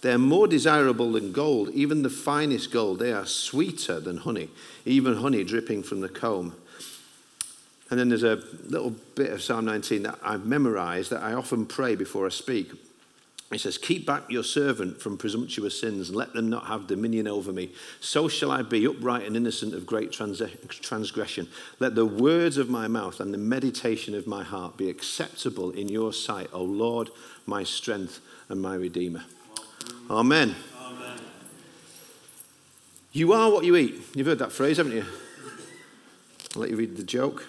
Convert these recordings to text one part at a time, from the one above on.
They're more desirable than gold, even the finest gold. They are sweeter than honey, even honey dripping from the comb. And then there's a little bit of Psalm 19 that I've memorized that I often pray before I speak. It says, Keep back your servant from presumptuous sins and let them not have dominion over me. So shall I be upright and innocent of great trans- transgression. Let the words of my mouth and the meditation of my heart be acceptable in your sight, O Lord, my strength and my Redeemer. Amen. Amen. You are what you eat. You've heard that phrase, haven't you? I'll let you read the joke.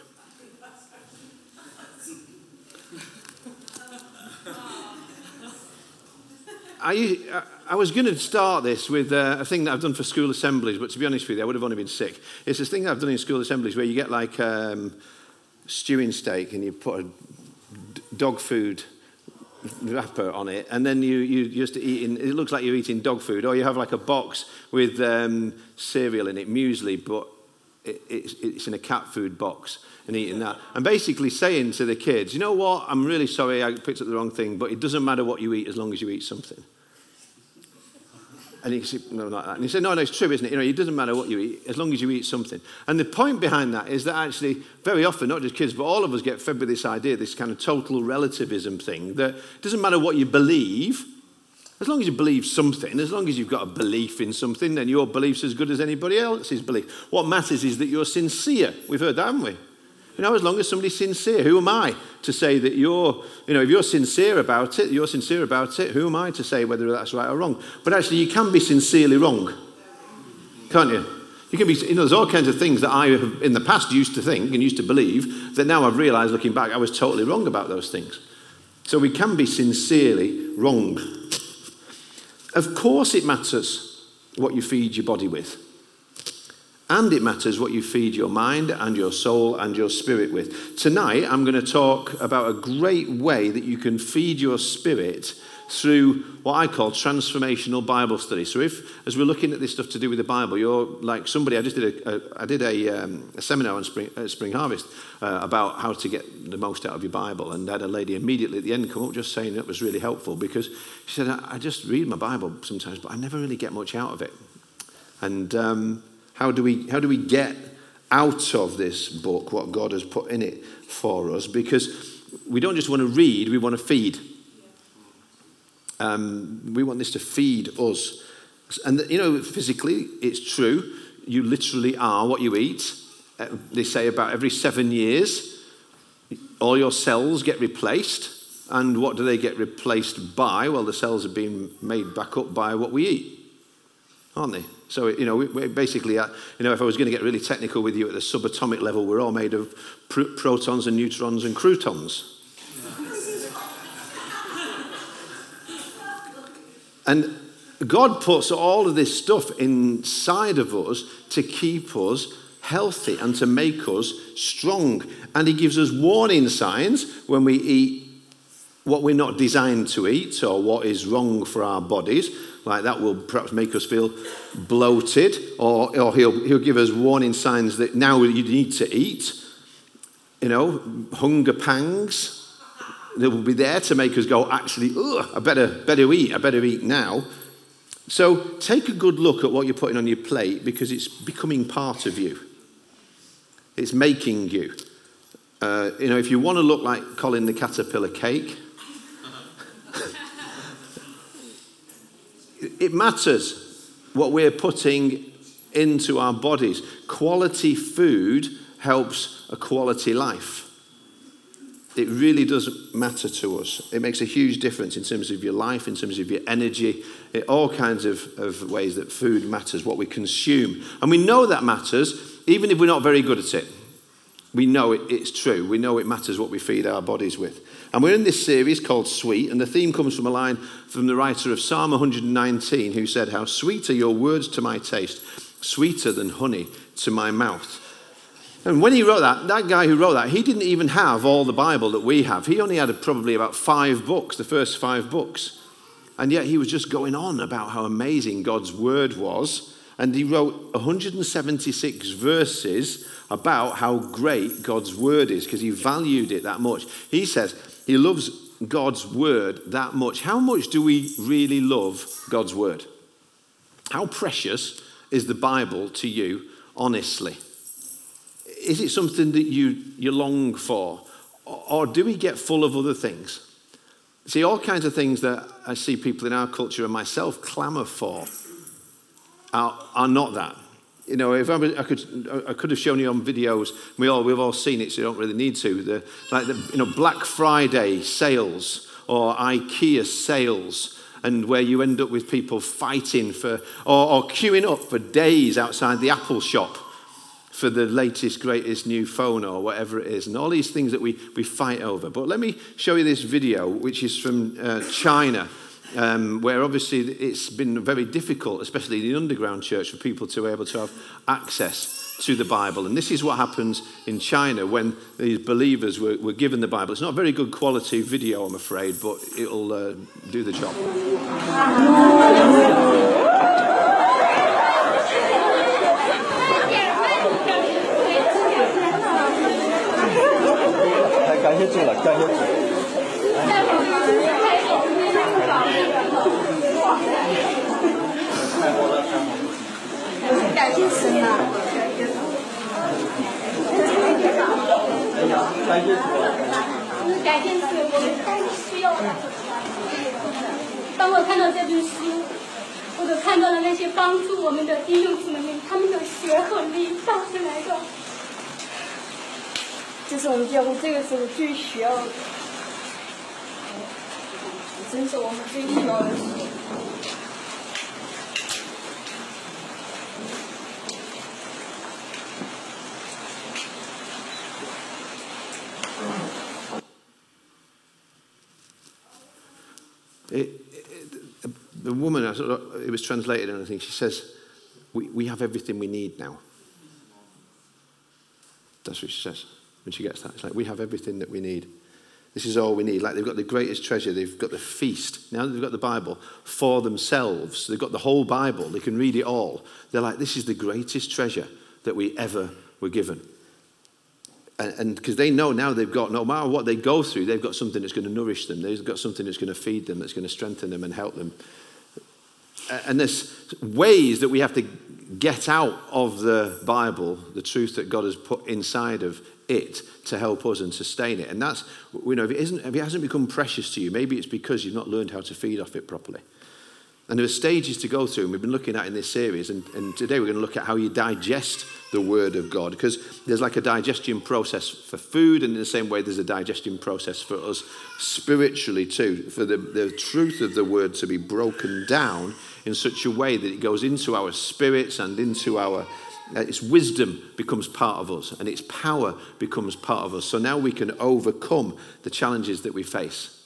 I, I was going to start this with uh, a thing that I've done for school assemblies, but to be honest with you, I would have only been sick. It's this thing that I've done in school assemblies where you get like um, stewing steak and you put a d- dog food wrapper on it, and then you, you just eating, it looks like you're eating dog food, or you have like a box with um, cereal in it, muesli, but it, it's, it's in a cat food box and eating that. And basically saying to the kids, you know what, I'm really sorry I picked up the wrong thing, but it doesn't matter what you eat as long as you eat something. And he said, no, that. And he said, no, no, it's true, isn't it? You know, it doesn't matter what you eat, as long as you eat something. And the point behind that is that actually, very often, not just kids, but all of us get fed with this idea, this kind of total relativism thing, that it doesn't matter what you believe, as long as you believe something, as long as you've got a belief in something, then your belief's as good as anybody else's belief. What matters is that you're sincere. We've heard that, haven't we? You know, as long as somebody's sincere, who am I to say that you're, you know, if you're sincere about it, you're sincere about it, who am I to say whether that's right or wrong? But actually, you can be sincerely wrong, can't you? You can be, you know, there's all kinds of things that I have in the past used to think and used to believe that now I've realized looking back, I was totally wrong about those things. So we can be sincerely wrong. Of course, it matters what you feed your body with. And it matters what you feed your mind and your soul and your spirit with. Tonight, I'm going to talk about a great way that you can feed your spirit through what I call transformational Bible study. So, if as we're looking at this stuff to do with the Bible, you're like somebody. I just did a, a I did a, um, a seminar on Spring, uh, Spring Harvest uh, about how to get the most out of your Bible, and had a lady immediately at the end come up just saying it was really helpful because she said, "I, I just read my Bible sometimes, but I never really get much out of it." And um, how do we how do we get out of this book what God has put in it for us? Because we don't just want to read; we want to feed. Um, we want this to feed us. And, you know, physically, it's true. You literally are what you eat. Uh, they say about every seven years, all your cells get replaced. And what do they get replaced by? Well, the cells are being made back up by what we eat, aren't they? So, you know, we, basically, uh, you know, if I was going to get really technical with you at the subatomic level, we're all made of pr- protons and neutrons and croutons. And God puts all of this stuff inside of us to keep us healthy and to make us strong. And He gives us warning signs when we eat what we're not designed to eat or what is wrong for our bodies. Like that will perhaps make us feel bloated, or, or he'll, he'll give us warning signs that now you need to eat. You know, hunger pangs, that will be there to make us go, actually, I better, better eat, I better eat now. So take a good look at what you're putting on your plate because it's becoming part of you. It's making you. Uh, you know, if you want to look like Colin the Caterpillar cake, it matters what we're putting into our bodies. Quality food helps a quality life. It really does matter to us. It makes a huge difference in terms of your life, in terms of your energy, in all kinds of, of ways that food matters, what we consume. And we know that matters, even if we're not very good at it. We know it, it's true. We know it matters what we feed our bodies with. And we're in this series called Sweet, and the theme comes from a line from the writer of Psalm 119 who said, How sweet are your words to my taste, sweeter than honey to my mouth. And when he wrote that, that guy who wrote that, he didn't even have all the Bible that we have. He only had probably about five books, the first five books. And yet he was just going on about how amazing God's word was. And he wrote 176 verses about how great God's word is because he valued it that much. He says he loves God's word that much. How much do we really love God's word? How precious is the Bible to you, honestly? Is it something that you, you long for? Or do we get full of other things? See, all kinds of things that I see people in our culture and myself clamor for are, are not that. You know, if I, I, could, I could have shown you on videos. We all, we've all seen it, so you don't really need to. The, like the you know, Black Friday sales or IKEA sales and where you end up with people fighting for, or, or queuing up for days outside the Apple shop for the latest, greatest new phone or whatever it is, and all these things that we, we fight over. But let me show you this video, which is from uh, China, um, where obviously it's been very difficult, especially in the underground church, for people to be able to have access to the Bible. And this is what happens in China when these believers were, were given the Bible. It's not a very good quality video, I'm afraid, but it'll uh, do the job. 感谢感谢主。感谢神啊！感谢主。改变是我们都需要的。当我看到这本书，或者看到了那些帮助我们的弟兄姊妹们，他们的血和力倒是来的，这是我们教会这个时候最需要的，真是我们最需要的 woman, it was translated, and I think she says, we, we have everything we need now. That's what she says when she gets that. It's like, we have everything that we need. This is all we need. Like they've got the greatest treasure. They've got the feast. Now they've got the Bible for themselves. They've got the whole Bible. They can read it all. They're like, this is the greatest treasure that we ever were given and because they know now they've got, no matter what they go through, they've got something that's going to nourish them. They've got something that's going to feed them, that's going to strengthen them and help them. And there's ways that we have to get out of the Bible the truth that God has put inside of it to help us and sustain it. And that's, you know, if it, isn't, if it hasn't become precious to you, maybe it's because you've not learned how to feed off it properly. And there are stages to go through, and we've been looking at in this series. And, and today we're going to look at how you digest the Word of God, because there's like a digestion process for food, and in the same way, there's a digestion process for us spiritually too, for the, the truth of the Word to be broken down in such a way that it goes into our spirits and into our uh, its wisdom becomes part of us and its power becomes part of us. So now we can overcome the challenges that we face.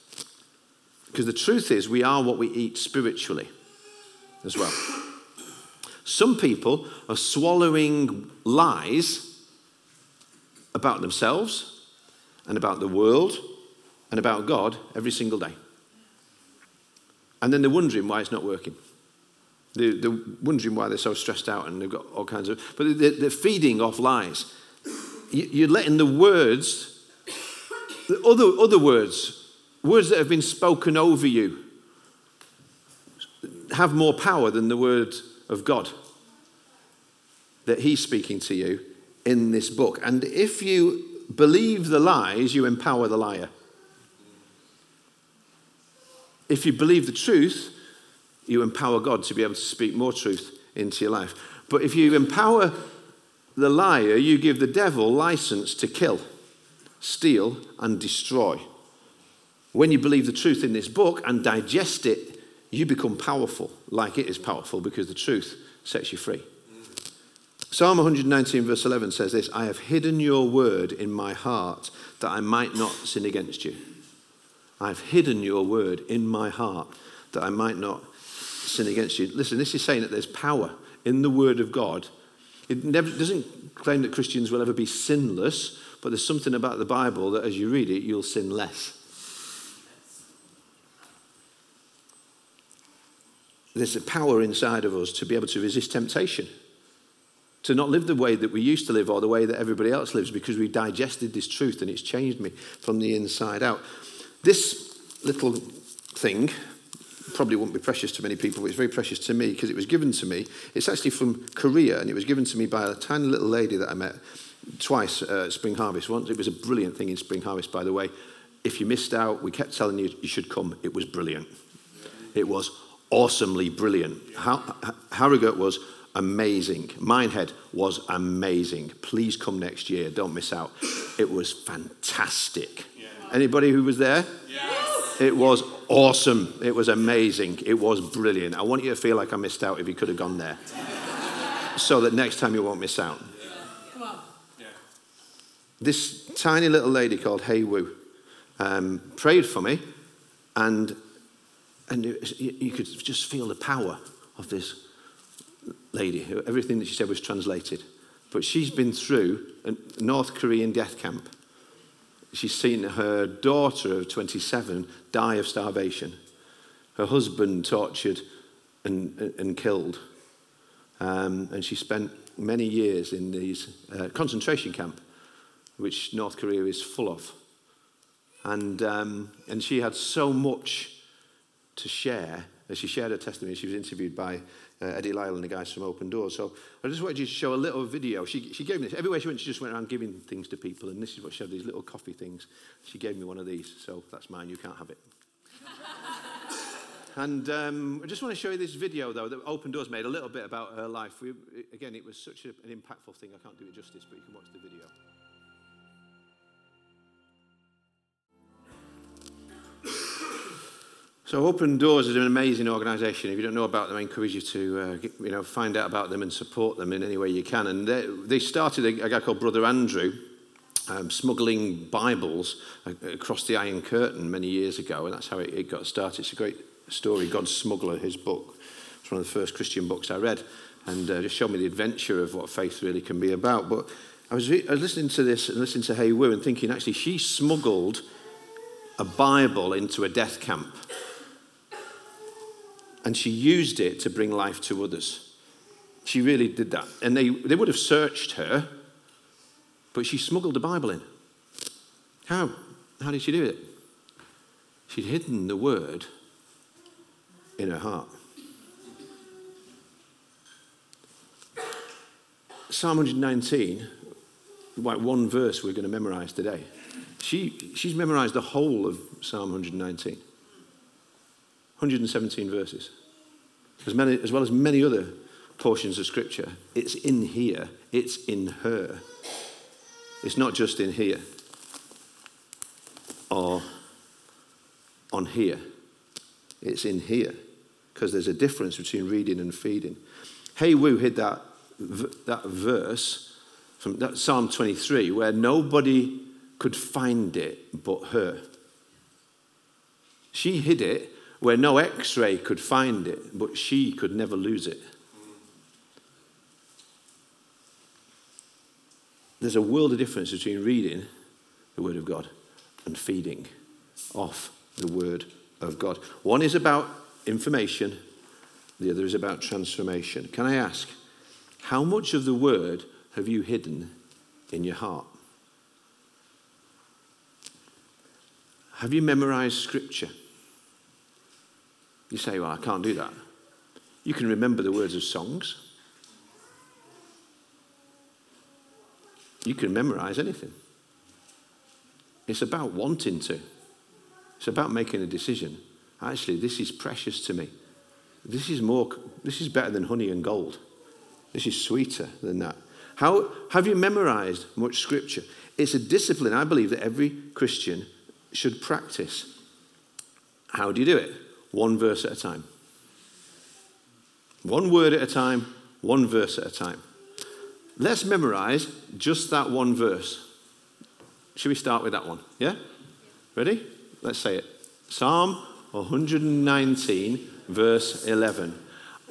Because the truth is, we are what we eat spiritually as well. Some people are swallowing lies about themselves and about the world and about God every single day. And then they're wondering why it's not working. They're, they're wondering why they're so stressed out and they've got all kinds of. But they're, they're feeding off lies. You're letting the words, the other, other words, words that have been spoken over you have more power than the word of God that He's speaking to you in this book. And if you believe the lies, you empower the liar. If you believe the truth, you empower God to be able to speak more truth into your life. But if you empower the liar, you give the devil license to kill, steal, and destroy. When you believe the truth in this book and digest it, you become powerful, like it is powerful, because the truth sets you free. Psalm 119, verse 11 says this I have hidden your word in my heart that I might not sin against you. I've hidden your word in my heart that I might not sin against you. Listen, this is saying that there's power in the Word of God. It never, doesn't claim that Christians will ever be sinless, but there's something about the Bible that as you read it, you'll sin less. There's a power inside of us to be able to resist temptation, to not live the way that we used to live or the way that everybody else lives because we digested this truth and it's changed me from the inside out. This little thing probably won't be precious to many people, but it's very precious to me because it was given to me. It's actually from Korea and it was given to me by a tiny little lady that I met twice at Spring Harvest. Once it was a brilliant thing in Spring Harvest, by the way. If you missed out, we kept telling you you should come. It was brilliant. It was awesomely brilliant. How, Harrogate was amazing. Minehead was amazing. Please come next year. Don't miss out. It was fantastic. Anybody who was there? Yes. It was awesome. It was amazing. It was brilliant. I want you to feel like I missed out if you could have gone there. so that next time you won't miss out. Come on. This tiny little lady called Hea Woo um, prayed for me, and and was, you could just feel the power of this lady. Everything that she said was translated. But she's been through a North Korean death camp. She's seen her daughter of 27 die of starvation, her husband tortured and, and killed. Um, and she spent many years in these uh, concentration camp, which North Korea is full of. And, um, and she had so much to share. As she shared her testimony, she was interviewed by uh, Eddie Lyle and the guys from Open Doors. So I just wanted you to show a little video. She, she gave me this. Everywhere she went, she just went around giving things to people. And this is what she had, these little coffee things. She gave me one of these. So that's mine. You can't have it. and um, I just want to show you this video, though, that Open Doors made a little bit about her life. We, again, it was such a, an impactful thing. I can't do it justice, but you can watch the video. So Open Doors is an amazing organisation. If you don't know about them, I encourage you to uh, get, you know, find out about them and support them in any way you can. And they, they started a, a guy called Brother Andrew um, smuggling Bibles across the Iron Curtain many years ago, and that's how it, it got started. It's a great story, God's Smuggler, his book. It's one of the first Christian books I read, and uh, just showed me the adventure of what faith really can be about. But I was, I was listening to this and listening to Hea Woo and thinking, actually, she smuggled a Bible into a death camp and she used it to bring life to others. She really did that. And they, they would have searched her, but she smuggled the Bible in. How? How did she do it? She'd hidden the word in her heart. Psalm 119, like one verse we're going to memorize today. She, she's memorized the whole of Psalm 119. 117 verses, as, many, as well as many other portions of Scripture. It's in here, it's in her. It's not just in here or on here. It's in here because there's a difference between reading and feeding. Hea Woo hid that, that verse from that Psalm 23 where nobody could find it but her. She hid it where no x ray could find it, but she could never lose it. There's a world of difference between reading the Word of God and feeding off the Word of God. One is about information, the other is about transformation. Can I ask, how much of the Word have you hidden in your heart? Have you memorized Scripture? You say, Well, I can't do that. You can remember the words of songs, you can memorize anything. It's about wanting to, it's about making a decision. Actually, this is precious to me. This is more, this is better than honey and gold. This is sweeter than that. How have you memorized much scripture? It's a discipline I believe that every Christian should practice. How do you do it? One verse at a time. One word at a time, one verse at a time. Let's memorize just that one verse. Should we start with that one? Yeah? Ready? Let's say it. Psalm 119, verse 11.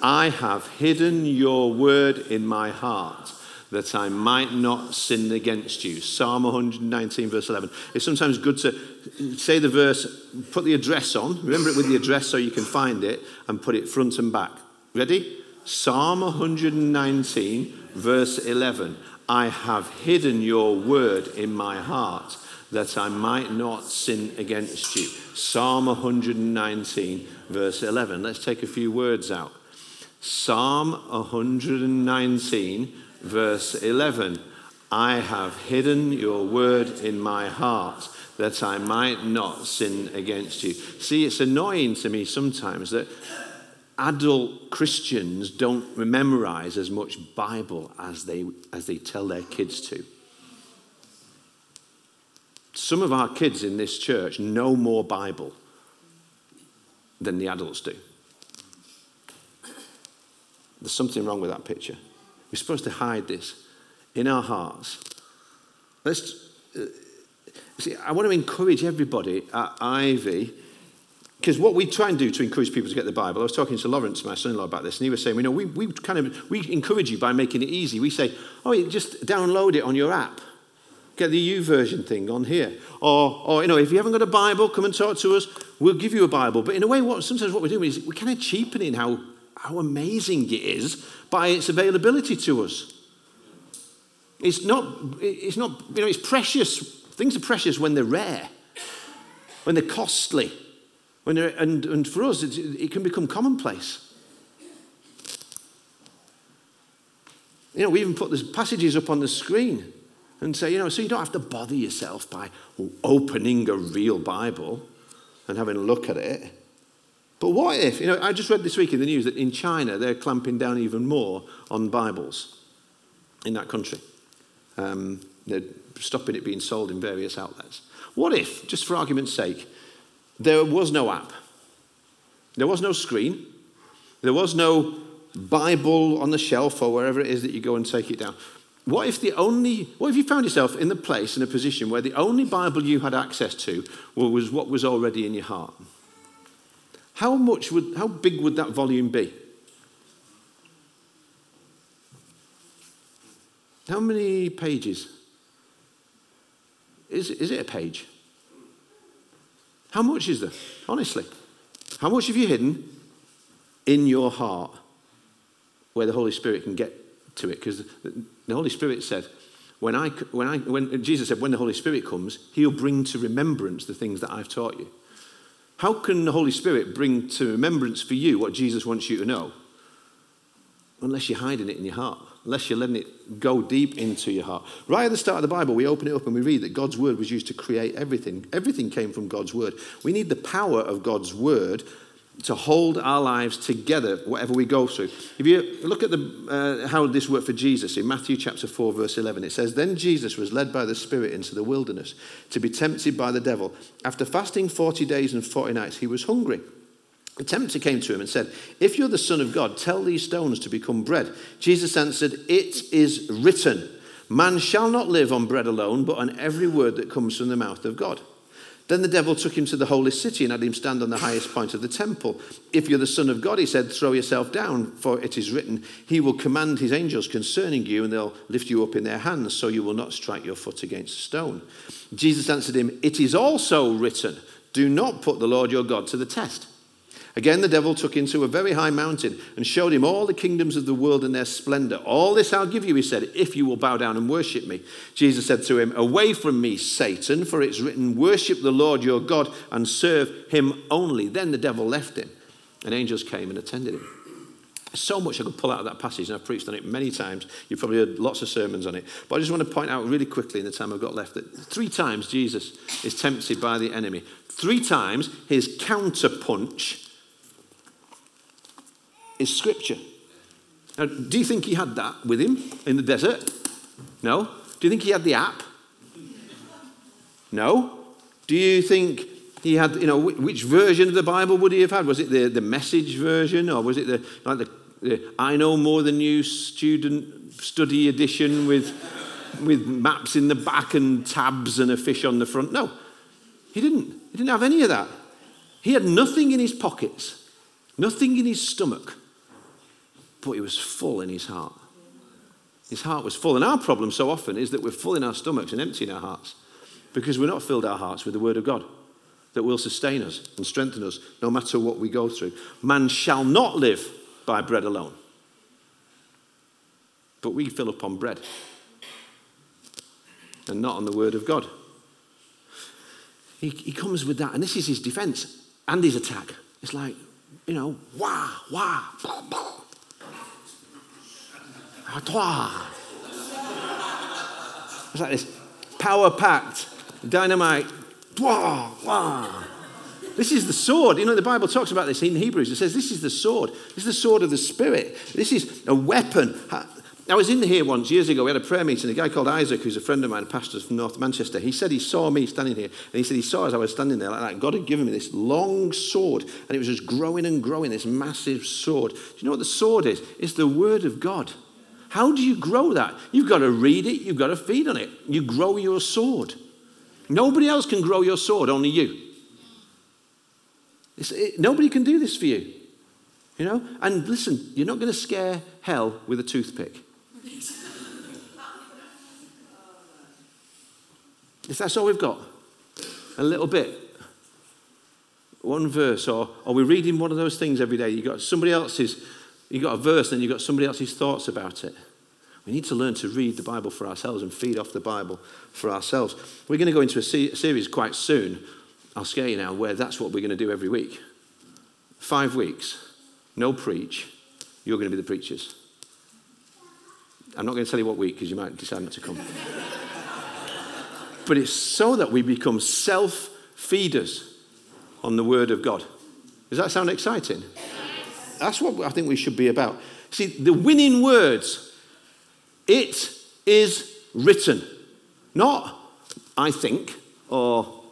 I have hidden your word in my heart that I might not sin against you. Psalm 119, verse 11. It's sometimes good to say the verse, put the address on, remember it with the address so you can find it, and put it front and back. Ready? Psalm 119, verse 11. I have hidden your word in my heart that I might not sin against you. Psalm 119, verse 11. Let's take a few words out. Psalm 119, verse 11. I have hidden your word in my heart that I might not sin against you. See, it's annoying to me sometimes that adult Christians don't memorize as much Bible as they, as they tell their kids to. Some of our kids in this church know more Bible than the adults do. There's something wrong with that picture. We're supposed to hide this in our hearts. Let's uh, see. I want to encourage everybody at Ivy because what we try and do to encourage people to get the Bible, I was talking to Lawrence, my son-in-law, about this, and he was saying, you know, we, we kind of we encourage you by making it easy. We say, oh, you just download it on your app. Get the YouVersion thing on here. Or, or, you know, if you haven't got a Bible, come and talk to us. We'll give you a Bible. But in a way, what sometimes what we're doing is we're kind of cheapening how, how amazing it is by its availability to us. It's not, it's not, you know, it's precious. Things are precious when they're rare, when they're costly. When they're, and, and for us, it can become commonplace. You know, we even put the passages up on the screen and say, you know, so you don't have to bother yourself by opening a real Bible and having a look at it. But what if, you know, I just read this week in the news that in China they're clamping down even more on Bibles in that country. Um, they're stopping it being sold in various outlets. What if, just for argument's sake, there was no app. There was no screen. There was no Bible on the shelf or wherever it is that you go and take it down. What if the only, what if you found yourself in the place, in a position where the only Bible you had access to was what was already in your heart? How much would, how big would that volume be? How many pages? Is, is it a page? How much is there? Honestly. How much have you hidden in your heart where the Holy Spirit can get to it? Because the Holy Spirit said, when, I, when, I, when Jesus said, when the Holy Spirit comes, he'll bring to remembrance the things that I've taught you. How can the Holy Spirit bring to remembrance for you what Jesus wants you to know? Unless you're hiding it in your heart unless you're letting it go deep into your heart. Right at the start of the Bible, we open it up and we read that God's word was used to create everything. Everything came from God's word. We need the power of God's word to hold our lives together, whatever we go through. If you look at the, uh, how this worked for Jesus in Matthew chapter 4, verse 11, it says, Then Jesus was led by the Spirit into the wilderness to be tempted by the devil. After fasting 40 days and 40 nights, he was hungry. The tempter came to him and said, If you're the Son of God, tell these stones to become bread. Jesus answered, It is written, Man shall not live on bread alone, but on every word that comes from the mouth of God. Then the devil took him to the holy city and had him stand on the highest point of the temple. If you're the Son of God, he said, throw yourself down, for it is written, He will command His angels concerning you, and they'll lift you up in their hands, so you will not strike your foot against a stone. Jesus answered him, It is also written, Do not put the Lord your God to the test. Again, the devil took him to a very high mountain and showed him all the kingdoms of the world and their splendor. All this I'll give you, he said, if you will bow down and worship me. Jesus said to him, Away from me, Satan, for it's written, Worship the Lord your God and serve him only. Then the devil left him, and angels came and attended him. So much I could pull out of that passage, and I've preached on it many times. You've probably heard lots of sermons on it. But I just want to point out really quickly in the time I've got left that three times Jesus is tempted by the enemy. Three times his counterpunch is Scripture. Now, do you think he had that with him in the desert? No. Do you think he had the app? No. Do you think he had, you know, which version of the Bible would he have had? Was it the, the message version or was it the, like the, the I know more than you student study edition with, with maps in the back and tabs and a fish on the front? No. He didn't. He didn't have any of that. He had nothing in his pockets, nothing in his stomach but he was full in his heart. His heart was full. And our problem so often is that we're full in our stomachs and empty in our hearts because we're not filled our hearts with the word of God that will sustain us and strengthen us no matter what we go through. Man shall not live by bread alone. But we fill up on bread and not on the word of God. He, he comes with that, and this is his defense and his attack. It's like, you know, wah, wah, toi. It's like this power packed, dynamite, wah, wah. This is the sword. You know, the Bible talks about this in Hebrews. It says, This is the sword. This is the sword of the Spirit. This is a weapon. I was in here once years ago. We had a prayer meeting. A guy called Isaac, who's a friend of mine, a pastor from North Manchester, he said he saw me standing here. And he said he saw as I was standing there like that. God had given me this long sword, and it was just growing and growing, this massive sword. Do you know what the sword is? It's the Word of God. How do you grow that? You've got to read it, you've got to feed on it. You grow your sword. Nobody else can grow your sword, only you. It, nobody can do this for you. You know? And listen, you're not going to scare hell with a toothpick. if that's all we've got, a little bit, one verse, or are we reading one of those things every day? You've got somebody else's, you've got a verse, and you've got somebody else's thoughts about it. We need to learn to read the Bible for ourselves and feed off the Bible for ourselves. We're going to go into a series quite soon I'll scare you now, where that's what we're going to do every week. Five weeks, no preach, you're going to be the preachers. I'm not going to tell you what week because you might decide not to come. but it's so that we become self feeders on the Word of God. Does that sound exciting? That's what I think we should be about. See, the winning words, it is written. Not I think or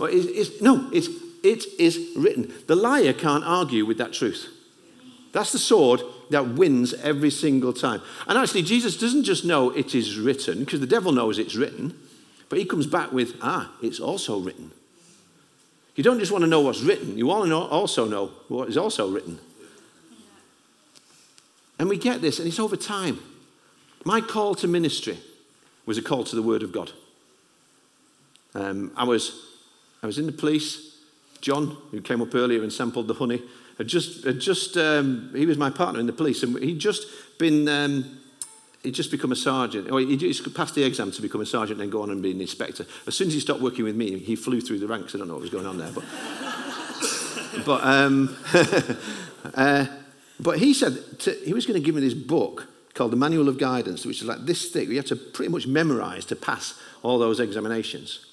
well, it's, it's, no, it's, it is written. The liar can't argue with that truth. That's the sword that wins every single time. And actually, Jesus doesn't just know it is written, because the devil knows it's written, but he comes back with, ah, it's also written. You don't just want to know what's written, you want to know, also know what is also written. And we get this, and it's over time. My call to ministry was a call to the Word of God. Um, I was I was in the police. John, who came up earlier and sampled the honey, had just, had just um, he was my partner in the police, and he'd just been, um, he'd just become a sergeant. Or he just passed the exam to become a sergeant and then go on and be an inspector. As soon as he stopped working with me, he flew through the ranks. I don't know what was going on there, but, but, um, uh, but he said to, he was going to give me this book called the Manual of Guidance, which is like this thick. You have to pretty much memorize to pass all those examinations.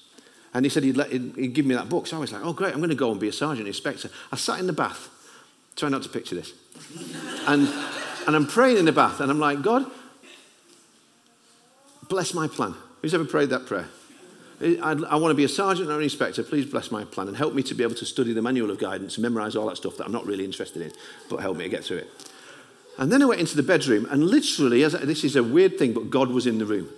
And he said he'd, let, he'd give me that book. So I was like, oh, great, I'm going to go and be a sergeant inspector. I sat in the bath. Try not to picture this. and, and I'm praying in the bath, and I'm like, God, bless my plan. Who's ever prayed that prayer? I, I want to be a sergeant or an inspector. Please bless my plan and help me to be able to study the manual of guidance and memorize all that stuff that I'm not really interested in, but help me to get through it. And then I went into the bedroom, and literally, as I, this is a weird thing, but God was in the room.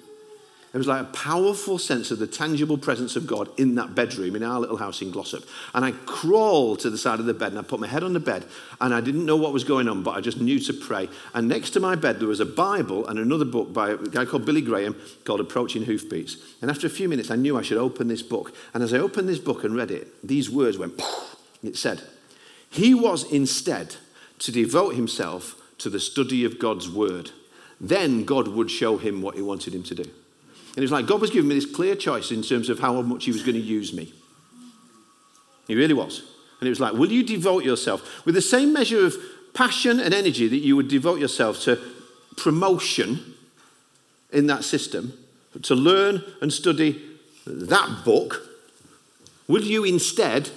There was like a powerful sense of the tangible presence of God in that bedroom in our little house in Glossop. And I crawled to the side of the bed and I put my head on the bed and I didn't know what was going on, but I just knew to pray. And next to my bed, there was a Bible and another book by a guy called Billy Graham called Approaching Hoofbeats. And after a few minutes, I knew I should open this book. And as I opened this book and read it, these words went, it said, He was instead to devote himself to the study of God's word. Then God would show him what he wanted him to do. And it's like God was giving me this clear choice in terms of how much He was going to use me. He really was. And it was like, will you devote yourself with the same measure of passion and energy that you would devote yourself to promotion in that system, to learn and study that book? Will you instead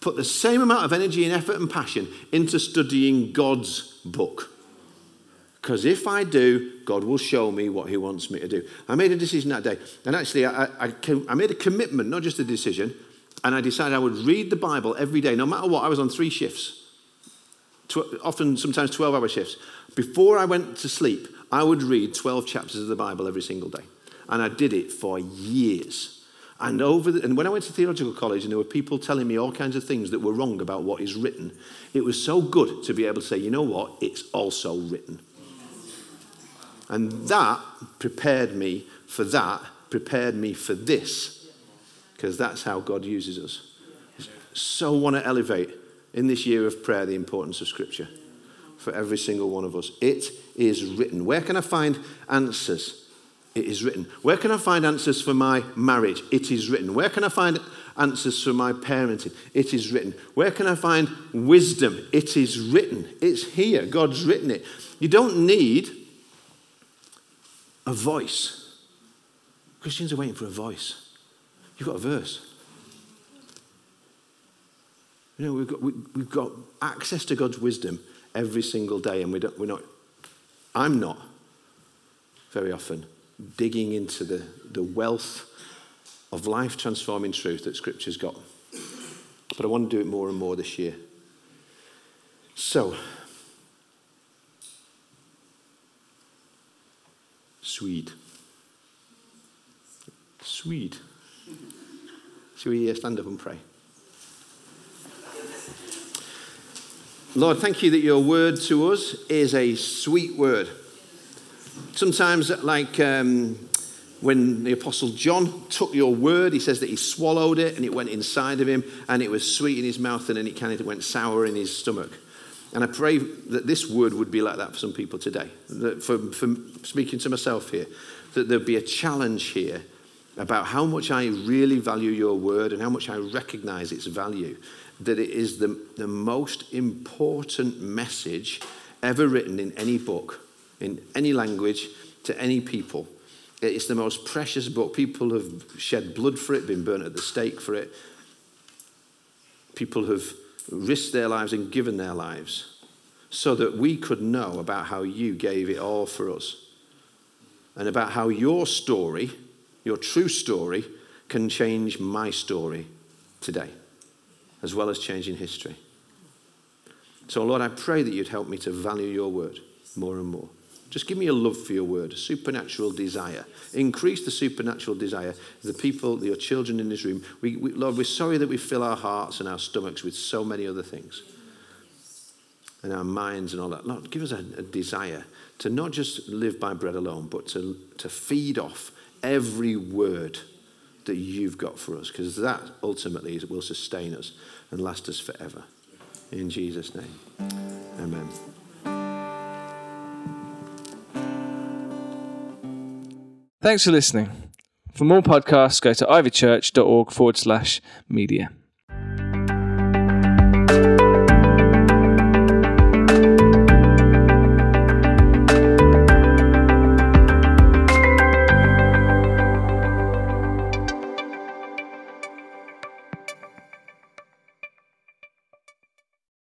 put the same amount of energy and effort and passion into studying God's book? Because if I do, God will show me what He wants me to do. I made a decision that day. And actually, I, I, I made a commitment, not just a decision. And I decided I would read the Bible every day, no matter what. I was on three shifts, tw- often, sometimes 12 hour shifts. Before I went to sleep, I would read 12 chapters of the Bible every single day. And I did it for years. And, over the, and when I went to theological college and there were people telling me all kinds of things that were wrong about what is written, it was so good to be able to say, you know what, it's also written. And that prepared me for that, prepared me for this, because that's how God uses us. So want to elevate in this year of prayer the importance of Scripture for every single one of us. It is written. Where can I find answers? It is written. Where can I find answers for my marriage? It is written. Where can I find answers for my parenting? It is written. Where can I find wisdom? It is written. It's here. God's written it. You don't need a voice. Christians are waiting for a voice. You've got a verse. You know, we've got, we, have got access to God's wisdom every single day, and we don't, we're not, I'm not very often digging into the, the wealth of life transforming truth that Scripture's got. But I want to do it more and more this year. So, Swede. Sweet. Shall we stand up and pray? Lord, thank you that your word to us is a sweet word. Sometimes, like um, when the Apostle John took your word, he says that he swallowed it and it went inside of him and it was sweet in his mouth and then it kind of went sour in his stomach. And I pray that this word would be like that for some people today. That for, for speaking to myself here, that there'd be a challenge here about how much I really value your word and how much I recognize its value. That it is the, the most important message ever written in any book in any language to any people. It's the most precious book. People have shed blood for it, been burnt at the stake for it. People have risked their lives and given their lives so that we could know about how you gave it all for us and about how your story, your true story, can change my story today, as well as changing history. So, Lord, I pray that you'd help me to value your word more and more. Just give me a love for your word, a supernatural desire. Increase the supernatural desire. The people, your children in this room, we, we, Lord, we're sorry that we fill our hearts and our stomachs with so many other things and our minds and all that. Lord, give us a, a desire to not just live by bread alone, but to, to feed off every word that you've got for us, because that ultimately will sustain us and last us forever. In Jesus' name, amen. Thanks for listening. For more podcasts, go to ivychurch.org forward slash media.